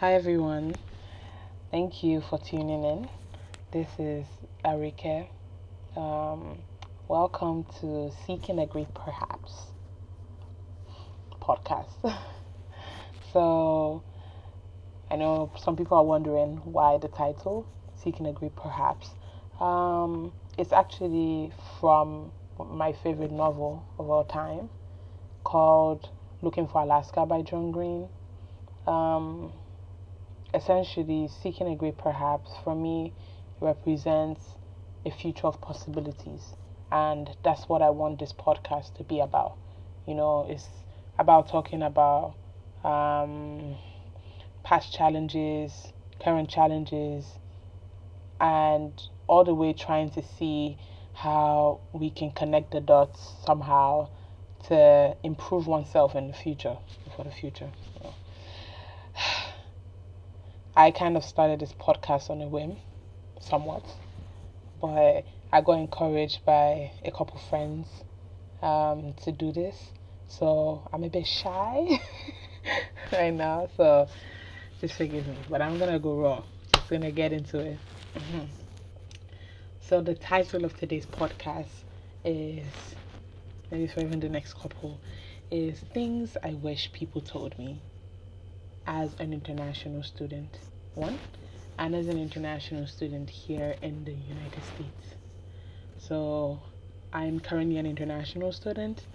Hi everyone. Thank you for tuning in. This is Arike. Um, welcome to Seeking a Great Perhaps podcast. so, I know some people are wondering why the title Seeking a Great Perhaps. Um, it's actually from my favorite novel of all time called Looking for Alaska by John Green. Um, essentially, seeking a great perhaps for me represents a future of possibilities, and that's what I want this podcast to be about. You know, it's about talking about um, past challenges, current challenges, and all the way trying to see how we can connect the dots somehow to improve oneself in the future for the future. You know. I kind of started this podcast on a whim, somewhat, but I got encouraged by a couple friends um, to do this. So I'm a bit shy right now, so just forgive me. But I'm gonna go raw. Just gonna get into it. Mm-hmm. So the title of today's podcast is maybe for even the next couple is things I wish people told me as an international student. One, and as an international student here in the United States. So I'm currently an international student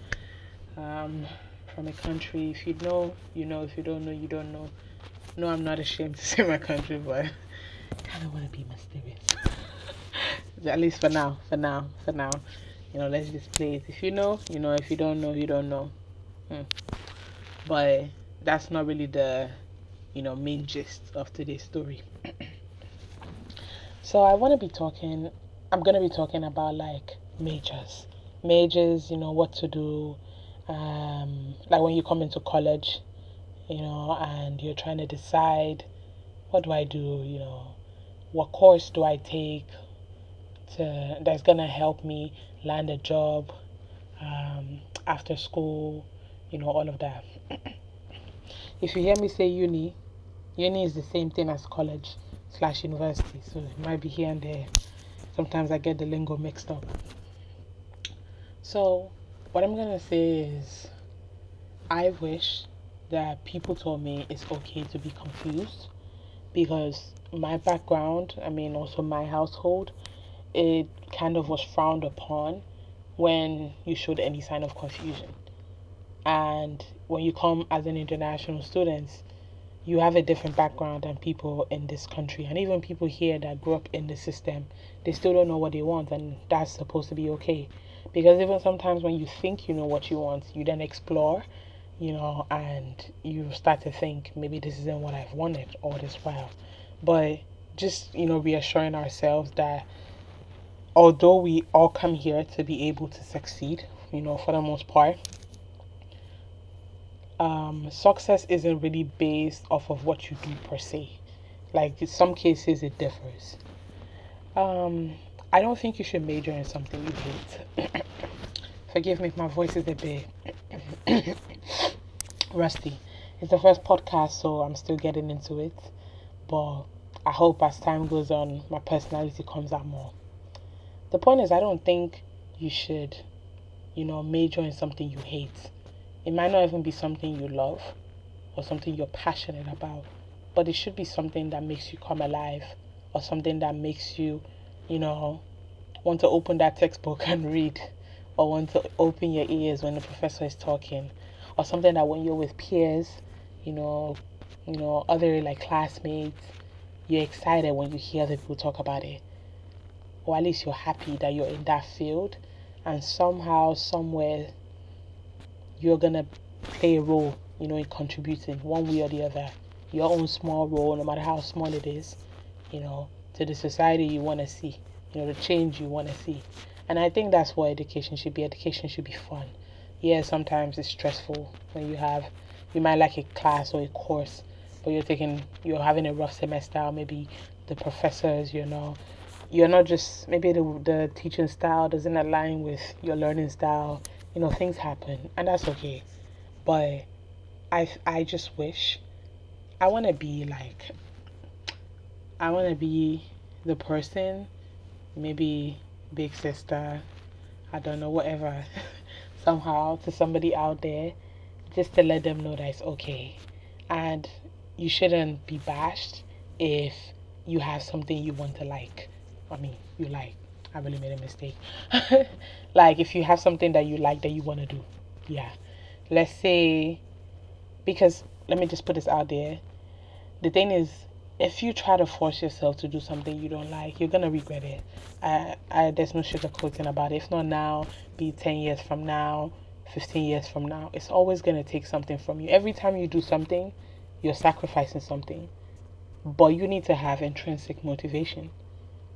um, from a country. If you know, you know. If you don't know, you don't know. No, I'm not ashamed to say my country, but I kind of want to be mysterious. At least for now, for now, for now. You know, let's just play it. If you know, you know. If you don't know, you don't know. Hmm. But that's not really the, you know, main gist of today's story. so I want to be talking. I'm gonna be talking about like majors, majors. You know what to do. Um, like when you come into college, you know, and you're trying to decide, what do I do? You know, what course do I take? To, that's gonna help me land a job um, after school, you know, all of that. if you hear me say uni, uni is the same thing as college slash university, so it might be here and there. Sometimes I get the lingo mixed up. So, what I'm gonna say is, I wish that people told me it's okay to be confused because my background, I mean, also my household, it kind of was frowned upon when you showed any sign of confusion. And when you come as an international student, you have a different background than people in this country. And even people here that grew up in the system, they still don't know what they want, and that's supposed to be okay. Because even sometimes when you think you know what you want, you then explore, you know, and you start to think maybe this isn't what I've wanted all this while. But just, you know, reassuring ourselves that although we all come here to be able to succeed, you know, for the most part, um, success isn't really based off of what you do per se. Like in some cases, it differs. Um, I don't think you should major in something you hate. Forgive me if my voice is a bit rusty. It's the first podcast, so I'm still getting into it. But I hope as time goes on, my personality comes out more. The point is, I don't think you should, you know, major in something you hate. It might not even be something you love or something you're passionate about, but it should be something that makes you come alive or something that makes you, you know, want to open that textbook and read or want to open your ears when the professor is talking or something that when you're with peers, you know, you know, other like classmates, you're excited when you hear other people talk about it. Or at least you're happy that you're in that field and somehow somewhere you're gonna play a role you know in contributing one way or the other. Your own small role no matter how small it is you know to the society you want to see you know the change you want to see. And i think that's what education should be. Education should be fun. Yeah sometimes it's stressful when you have you might like a class or a course but you're taking you're having a rough semester or maybe the professors you know you're not just maybe the, the teaching style doesn't align with your learning style you know things happen and that's okay but i i just wish I want to be like, I want to be the person, maybe big sister, I don't know, whatever, somehow to somebody out there, just to let them know that it's okay. And you shouldn't be bashed if you have something you want to like. I mean, you like. I really made a mistake. like, if you have something that you like that you want to do, yeah. Let's say, because let me just put this out there. The thing is, if you try to force yourself to do something you don't like, you're gonna regret it. I, I there's no sugarcoating about it. If not now, be ten years from now, fifteen years from now. It's always gonna take something from you. Every time you do something, you're sacrificing something. But you need to have intrinsic motivation.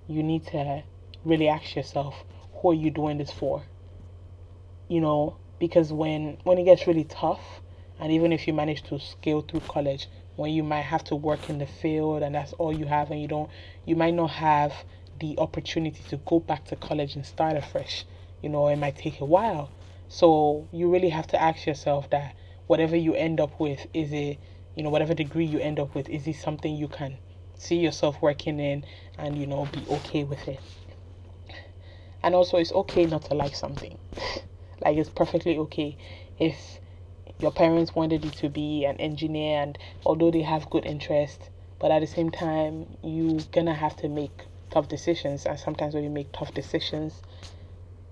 You need to really ask yourself, who are you doing this for? You know, because when when it gets really tough, and even if you manage to scale through college, when you might have to work in the field and that's all you have and you don't you might not have the opportunity to go back to college and start afresh. You know it might take a while. So you really have to ask yourself that whatever you end up with is it you know whatever degree you end up with is it something you can see yourself working in and you know be okay with it and also it's okay not to like something. Like it's perfectly okay if your parents wanted you to be an engineer and although they have good interest but at the same time you're gonna have to make tough decisions. And sometimes when you make tough decisions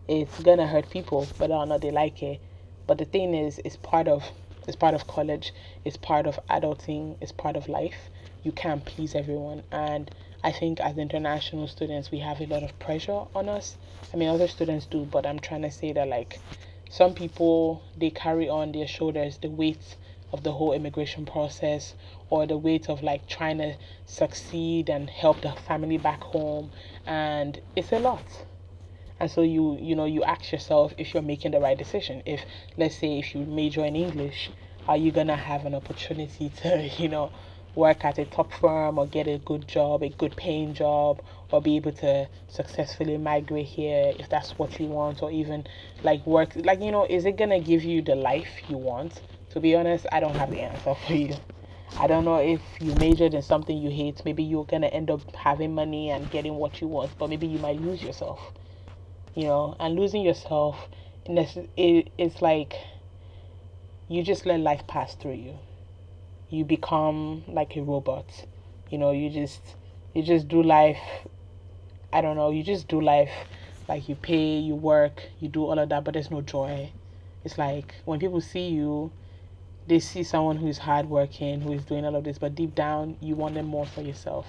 it's gonna hurt people whether or not they like it. But the thing is it's part of it's part of college. It's part of adulting. It's part of life. You can't please everyone. And i think as international students we have a lot of pressure on us. I mean other students do but i'm trying to say that like some people they carry on their shoulders the weight of the whole immigration process or the weight of like trying to succeed and help the family back home and it's a lot. And so you you know you ask yourself if you're making the right decision. If let's say if you major in english are you gonna have an opportunity to you know work at a top firm or get a good job, a good paying job, or be able to successfully migrate here if that's what you want, or even like work, like, you know, is it gonna give you the life you want? To be honest, I don't have the answer for you. I don't know if you majored in something you hate, maybe you're gonna end up having money and getting what you want, but maybe you might lose yourself, you know, and losing yourself, it's like you just let life pass through you you become like a robot. You know, you just you just do life I don't know, you just do life like you pay, you work, you do all of that, but there's no joy. It's like when people see you, they see someone who's hardworking, who is doing all of this, but deep down you want them more for yourself.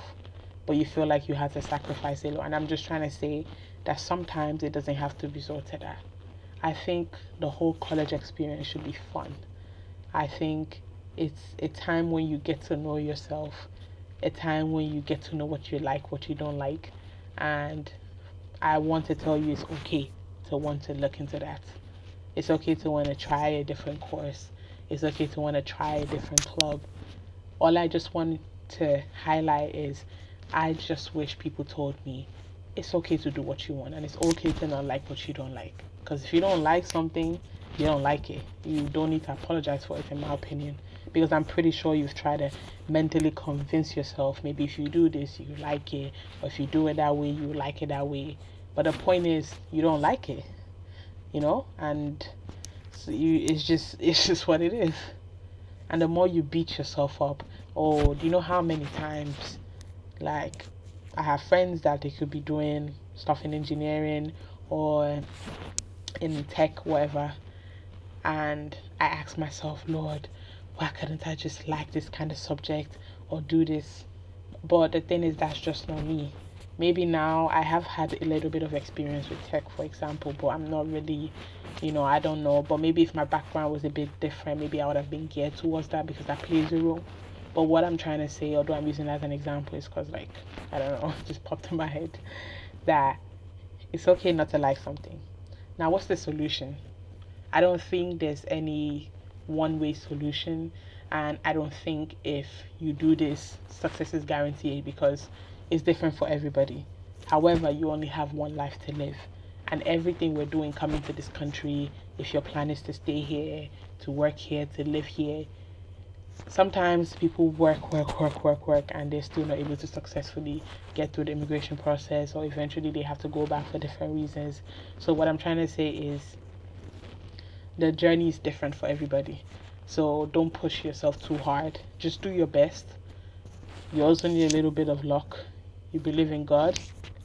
But you feel like you have to sacrifice a lot. And I'm just trying to say that sometimes it doesn't have to be to that. I think the whole college experience should be fun. I think it's a time when you get to know yourself, a time when you get to know what you like, what you don't like. And I want to tell you it's okay to want to look into that. It's okay to want to try a different course. It's okay to want to try a different club. All I just want to highlight is I just wish people told me it's okay to do what you want and it's okay to not like what you don't like. Because if you don't like something, you don't like it. You don't need to apologize for it, in my opinion because I'm pretty sure you've tried to mentally convince yourself maybe if you do this, you like it, or if you do it that way, you like it that way. But the point is, you don't like it, you know, and so you, it's just it's just what it is. And the more you beat yourself up, oh, do you know how many times, like, I have friends that they could be doing stuff in engineering or in tech, whatever, and I ask myself, Lord, why couldn't I just like this kind of subject or do this? But the thing is, that's just not me. Maybe now I have had a little bit of experience with tech, for example, but I'm not really, you know, I don't know. But maybe if my background was a bit different, maybe I would have been geared towards that because that plays a role. But what I'm trying to say, although I'm using that as an example, is because, like, I don't know, just popped in my head that it's okay not to like something. Now, what's the solution? I don't think there's any one way solution. And I don't think if you do this, success is guaranteed because it's different for everybody. However, you only have one life to live. And everything we're doing coming to this country, if your plan is to stay here, to work here, to live here, sometimes people work, work, work, work, work, and they're still not able to successfully get through the immigration process, or eventually they have to go back for different reasons. So, what I'm trying to say is the journey is different for everybody. So, don't push yourself too hard, just do your best. You also need a little bit of luck. You believe in God,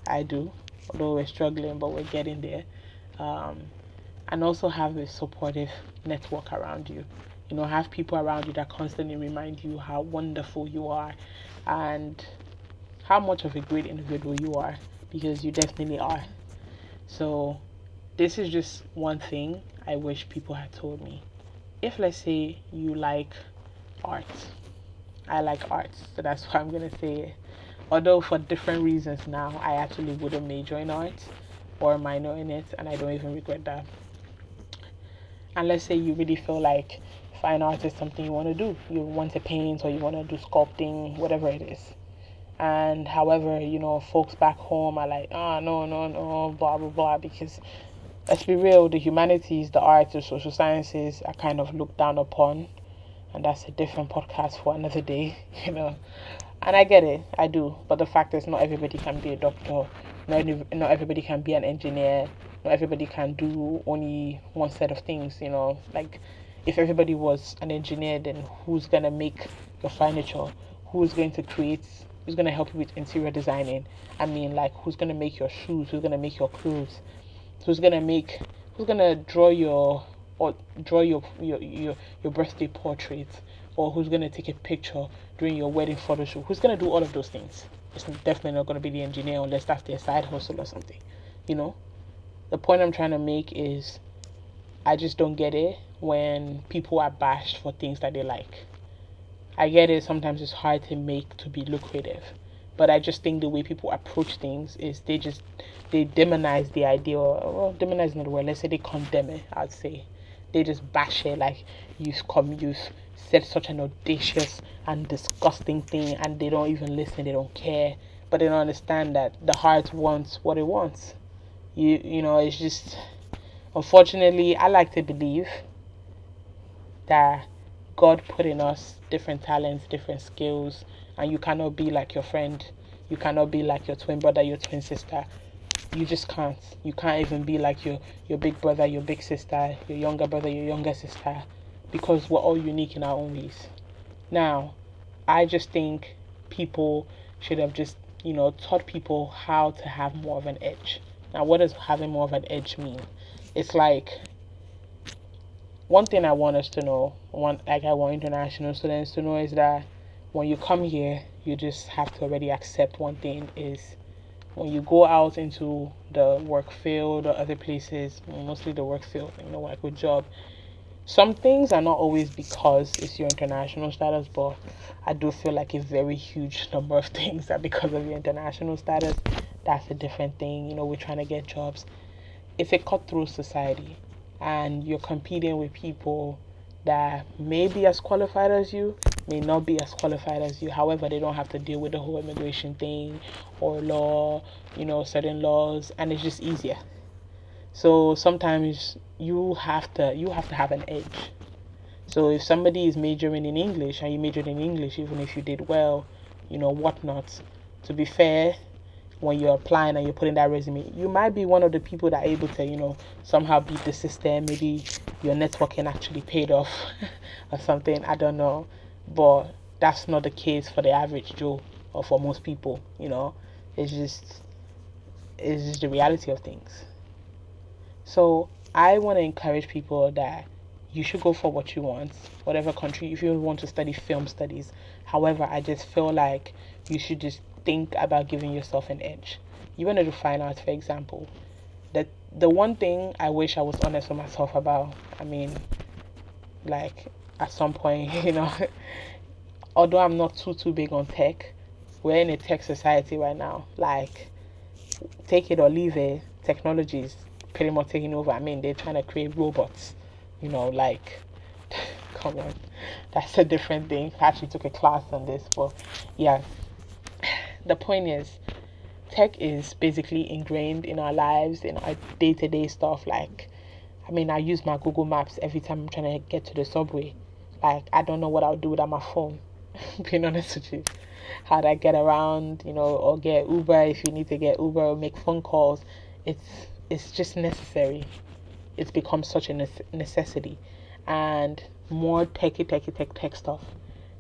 I do, although we're struggling, but we're getting there. Um, and also have a supportive network around you you know have people around you that constantly remind you how wonderful you are and how much of a great individual you are because you definitely are so this is just one thing i wish people had told me if let's say you like art i like art so that's why i'm to say it although for different reasons now i actually wouldn't major in art or minor in it and i don't even regret that and let's say you really feel like fine art is something you want to do. You want to paint or you want to do sculpting, whatever it is. And however, you know, folks back home are like, oh, no, no, no, blah, blah, blah, because let's be real, the humanities, the arts, the social sciences are kind of looked down upon. And that's a different podcast for another day, you know. And I get it, I do. But the fact is, not everybody can be a doctor, not, not everybody can be an engineer, not everybody can do only one set of things, you know. Like, if everybody was an engineer, then who's gonna make your furniture? Who's going to create? Who's gonna help you with interior designing? I mean, like who's gonna make your shoes? Who's gonna make your clothes? Who's gonna make? Who's gonna draw your or draw your your your, your birthday portrait? Or who's gonna take a picture during your wedding photo shoot? Who's gonna do all of those things? It's definitely not gonna be the engineer unless that's their side hustle or something. You know. The point I'm trying to make is, I just don't get it when people are bashed for things that they like. I get it, sometimes it's hard to make to be lucrative. But I just think the way people approach things is they just they demonize the idea or well, demonize not the word, let's say they condemn it, I'd say. They just bash it like you've come you've said such an audacious and disgusting thing and they don't even listen, they don't care. But they don't understand that the heart wants what it wants. You you know, it's just unfortunately I like to believe that God put in us different talents, different skills, and you cannot be like your friend. You cannot be like your twin brother, your twin sister. You just can't. You can't even be like your, your big brother, your big sister, your younger brother, your younger sister, because we're all unique in our own ways. Now, I just think people should have just, you know, taught people how to have more of an edge. Now, what does having more of an edge mean? It's like one thing I want us to know, one like I want international students to know is that when you come here, you just have to already accept one thing is when you go out into the work field or other places, mostly the work field, you know, like with job, some things are not always because it's your international status, but I do feel like a very huge number of things are because of your international status. That's a different thing. You know, we're trying to get jobs. It's a cutthroat society and you're competing with people that may be as qualified as you, may not be as qualified as you. However, they don't have to deal with the whole immigration thing or law, you know, certain laws, and it's just easier. So sometimes you have to you have to have an edge. So if somebody is majoring in English and you majored in English, even if you did well, you know, whatnot. To be fair, when you're applying and you're putting that resume, you might be one of the people that are able to, you know, somehow beat the system. Maybe your networking actually paid off or something. I don't know. But that's not the case for the average Joe or for most people, you know. It's just it's just the reality of things. So I want to encourage people that you should go for what you want, whatever country. If you want to study film studies, however, I just feel like you should just think about giving yourself an edge. You want to do fine arts, for example. The the one thing I wish I was honest with myself about. I mean, like at some point, you know, although I'm not too too big on tech, we're in a tech society right now. Like, take it or leave it, technology is pretty much taking over. I mean, they're trying to create robots. You know, like, come on, that's a different thing. I actually took a class on this, but yeah, the point is tech is basically ingrained in our lives in our day-to-day stuff like i mean i use my google maps every time i'm trying to get to the subway Like I don't know what I'll do without my phone. being honest with you, how'd I get around? You know, or get Uber if you need to get Uber or make phone calls. It's it's just necessary. It's become such a necessity, and more techie, techie, tech, tech stuff.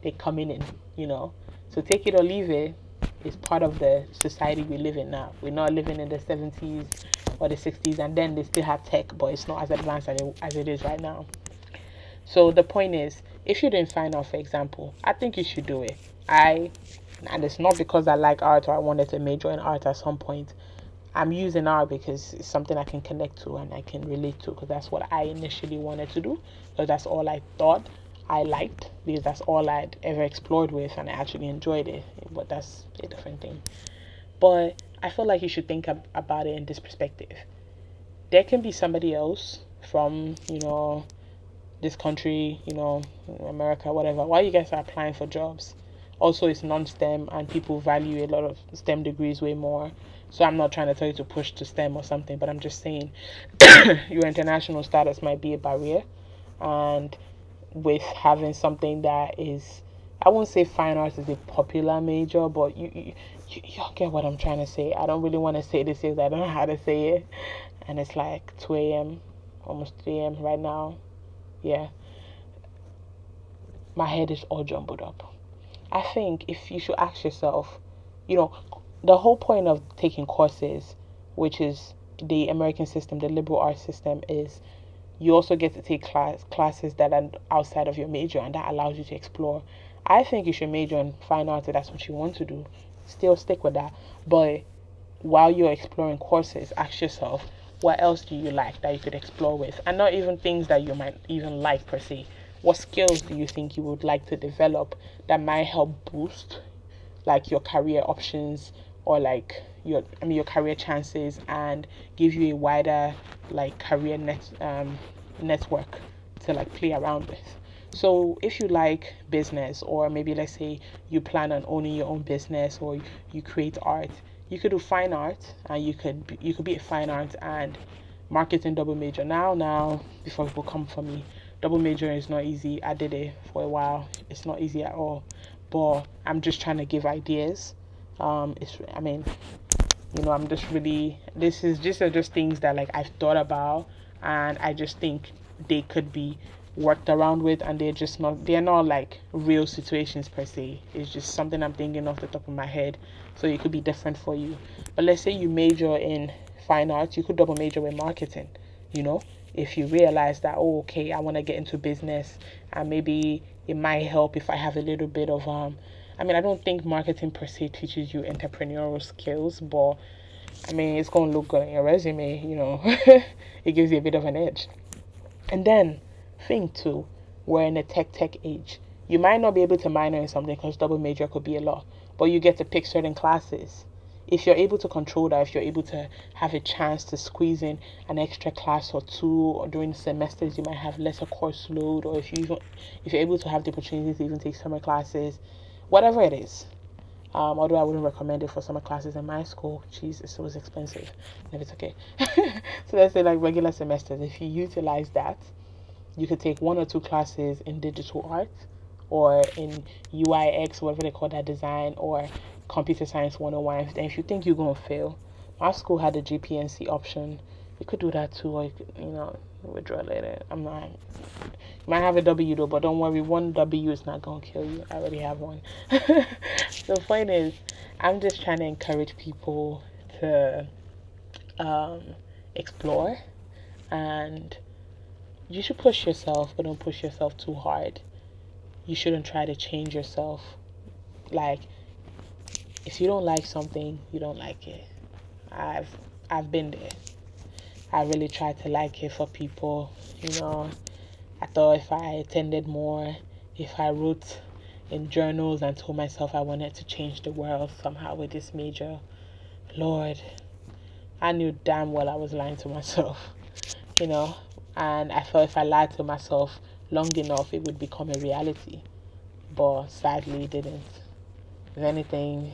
They coming in, you know. So take it or leave it. It's part of the society we live in now. We're not living in the 70s or the 60s, and then they still have tech, but it's not as advanced as it, as it is right now. So the point is, if you didn't find out, for example, I think you should do it. I, and it's not because I like art or I wanted to major in art at some point. I'm using art because it's something I can connect to and I can relate to because that's what I initially wanted to do. Because that's all I thought I liked because that's all I'd ever explored with and I actually enjoyed it. But that's a different thing. But I feel like you should think ab- about it in this perspective. There can be somebody else from, you know, this country, you know, America, whatever. Why you guys are applying for jobs? Also, it's non-STEM and people value a lot of STEM degrees way more. So I'm not trying to tell you to push to STEM or something, but I'm just saying your international status might be a barrier, and with having something that is I won't say fine arts is a popular major, but you, you you, you get what I'm trying to say. I don't really want to say this because I don't know how to say it, and it's like 2 a.m. almost 3 a.m. right now. Yeah, my head is all jumbled up. I think if you should ask yourself, you know, the whole point of taking courses, which is the American system, the liberal arts system, is you also get to take class classes that are outside of your major and that allows you to explore. I think you should major in fine arts if that's what you want to do. Still stick with that. But while you're exploring courses, ask yourself, what else do you like that you could explore with? And not even things that you might even like per se. What skills do you think you would like to develop that might help boost like your career options or like your I mean your career chances and give you a wider like career net um, network to like play around with. So if you like business or maybe let's say you plan on owning your own business or you create art, you could do fine art and you could you could be a fine art and marketing double major. Now now before people come for me, double major is not easy. I did it for a while. It's not easy at all. But I'm just trying to give ideas um it's i mean you know i'm just really this is just are just things that like i've thought about and i just think they could be worked around with and they're just not they're not like real situations per se. It's just something i'm thinking off the top of my head so it could be different for you. But let's say you major in fine arts you could double major in marketing you know? If you realize that oh okay i want to get into business and maybe it might help if i have a little bit of um I mean, I don't think marketing per se teaches you entrepreneurial skills, but I mean, it's going to look good on your resume, you know, it gives you a bit of an edge. And then, thing too. we're in a tech tech age. You might not be able to minor in something because double major could be a lot, but you get to pick certain classes. If you're able to control that, if you're able to have a chance to squeeze in an extra class or two, or during semesters you might have lesser course load, or if you even, if you're able to have the opportunity to even take summer classes, whatever it is. Um, although I wouldn't recommend it for summer classes in my school. Jesus, it was expensive. If it's okay. so let's say like regular semesters. If you utilize that, you could take one or two classes in digital art or in UIX, whatever they call that design, or computer science 101. And if you think you're gonna fail, my school had a GPNC option. You could do that too, or you, you know, withdraw later. I'm not. You might have a W though, but don't worry. One W is not gonna kill you. I already have one. the point is, I'm just trying to encourage people to um, explore, and you should push yourself, but don't push yourself too hard. You shouldn't try to change yourself. Like, if you don't like something, you don't like it. I've I've been there. I really tried to like it for people. You know, I thought if I attended more, if I wrote in journals and told myself I wanted to change the world somehow with this major, Lord, I knew damn well I was lying to myself. You know, and I thought if I lied to myself long enough, it would become a reality. But sadly, it didn't. If anything,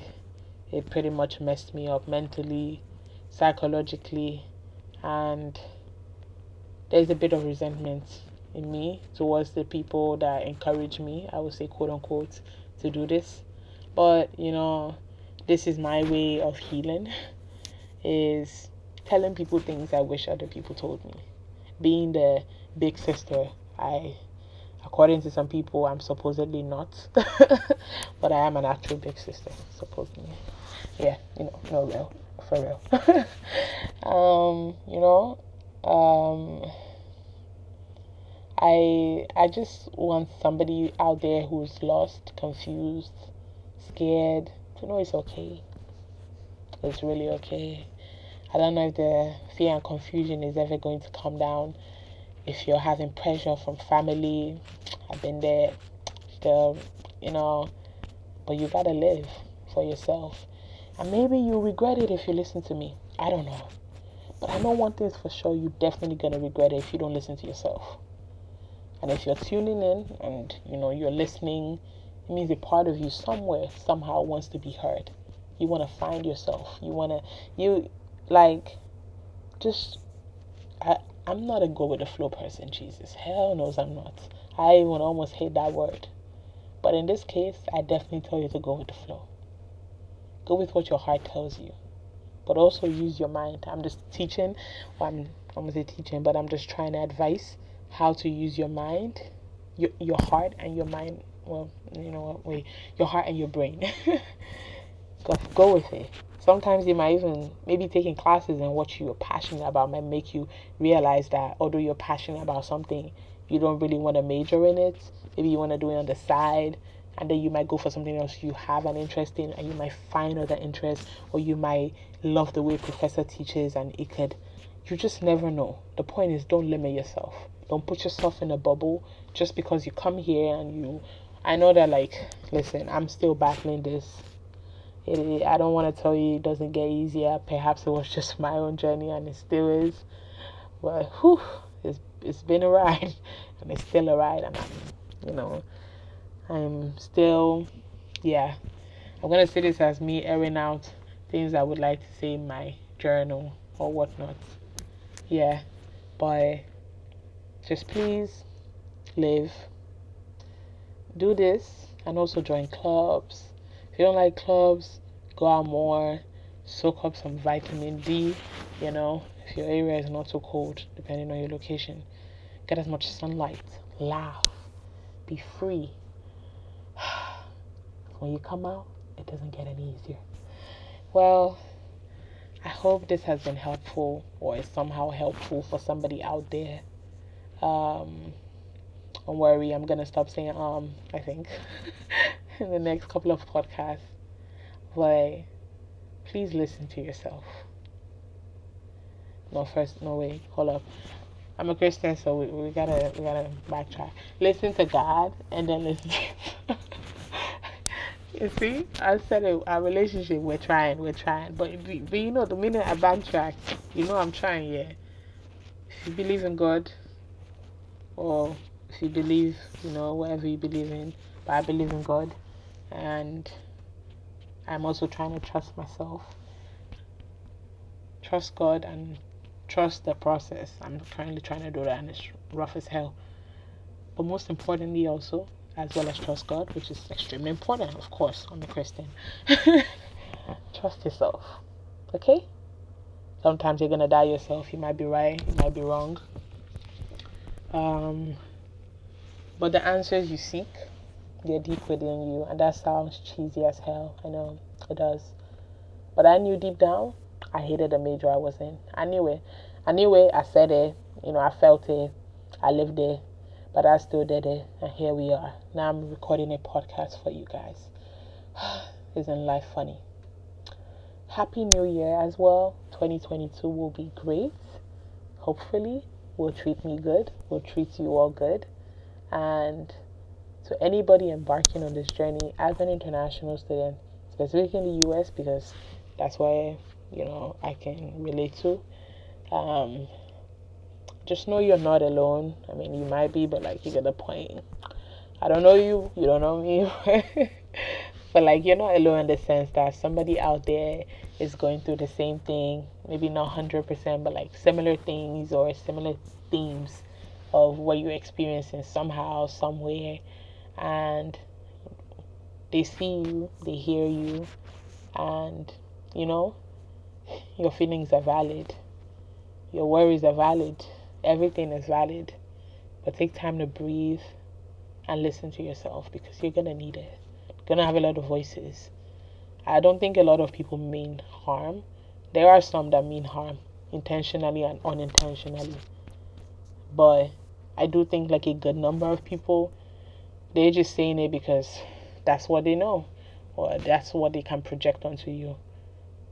it pretty much messed me up mentally, psychologically, and there's a bit of resentment in me towards the people that encourage me, I would say, quote unquote, to do this. But, you know, this is my way of healing, is telling people things I wish other people told me. Being the big sister, I, according to some people, I'm supposedly not, but I am an actual big sister, supposedly. Yeah, you know, no real, for real. um, you know, um, I I just want somebody out there who's lost, confused, scared to know it's okay. It's really okay. I don't know if the fear and confusion is ever going to come down. If you're having pressure from family, I've been there still, you know, but you gotta live for yourself. And maybe you'll regret it if you listen to me. I don't know. But I know one thing's for sure you're definitely gonna regret it if you don't listen to yourself. And if you're tuning in and you know you're listening, it means a part of you somewhere somehow wants to be heard. You want to find yourself. You want to you like just I I'm not a go with the flow person, Jesus. Hell knows I'm not. I even almost hate that word. But in this case, I definitely tell you to go with the flow. Go with what your heart tells you. But also use your mind. I'm just teaching. Well, I'm I'm gonna say teaching, but I'm just trying to advise how to use your mind, your, your heart, and your mind. Well, you know what? Wait, your heart and your brain. go, go with it. Sometimes you might even maybe taking classes and what you're passionate about might make you realize that although you're passionate about something, you don't really want to major in it. Maybe you want to do it on the side, and then you might go for something else you have an interest in, and you might find other interests, or you might love the way professor teaches, and it could. You just never know. The point is, don't limit yourself. Don't put yourself in a bubble just because you come here and you. I know that, like, listen, I'm still battling this. It, I don't want to tell you it doesn't get easier. Perhaps it was just my own journey and it still is. But, whew, it's, it's been a ride and it's still a ride. And I'm, you know, I'm still, yeah. I'm going to say this as me airing out things I would like to say in my journal or whatnot. Yeah. But just please live. Do this and also join clubs. You don't like clubs, go out more, soak up some vitamin D, you know, if your area is not so cold, depending on your location. Get as much sunlight, laugh, be free. when you come out, it doesn't get any easier. Well, I hope this has been helpful or is somehow helpful for somebody out there um, don't worry, I'm gonna stop saying um. I think in the next couple of podcasts, but please listen to yourself. No, first, no way. Hold up. I'm a Christian, so we, we gotta we gotta backtrack. Listen to God and then listen. To you see, I said it, our relationship. We're trying, we're trying, but but you know, the minute I backtrack, you know, I'm trying. Yeah. If you believe in God, or if you believe, you know, whatever you believe in, but I believe in God and I'm also trying to trust myself, trust God, and trust the process. I'm currently trying to do that, and it's rough as hell. But most importantly, also, as well as trust God, which is extremely important, of course, I'm a Christian. trust yourself, okay? Sometimes you're gonna die yourself. You might be right, you might be wrong. Um, but the answers you seek, they're deep within you, and that sounds cheesy as hell. I know it does, but I knew deep down I hated the major I was in. I knew it. I knew it. I said it. You know, I felt it. I lived it, but I still did it, and here we are. Now I'm recording a podcast for you guys. Isn't life funny? Happy New Year as well. 2022 will be great. Hopefully, will treat me good, will treat you all good. And to anybody embarking on this journey as an international student, specifically in the US, because that's where you know I can relate to. Um, just know you're not alone. I mean, you might be, but like you get the point. I don't know you, you don't know me, but like you're not alone in the sense that somebody out there is going through the same thing, maybe not 100%, but like similar things or similar themes of what you're experiencing somehow, somewhere, and they see you, they hear you, and you know, your feelings are valid, your worries are valid, everything is valid. But take time to breathe and listen to yourself because you're gonna need it. You're gonna have a lot of voices. I don't think a lot of people mean harm. There are some that mean harm intentionally and unintentionally. But I do think like a good number of people they're just saying it because that's what they know or that's what they can project onto you.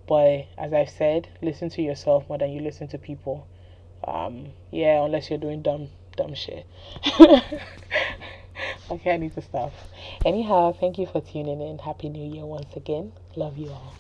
But as I've said, listen to yourself more than you listen to people. Um, yeah, unless you're doing dumb dumb shit. okay, I need to stop. Anyhow, thank you for tuning in. Happy New Year once again. Love you all.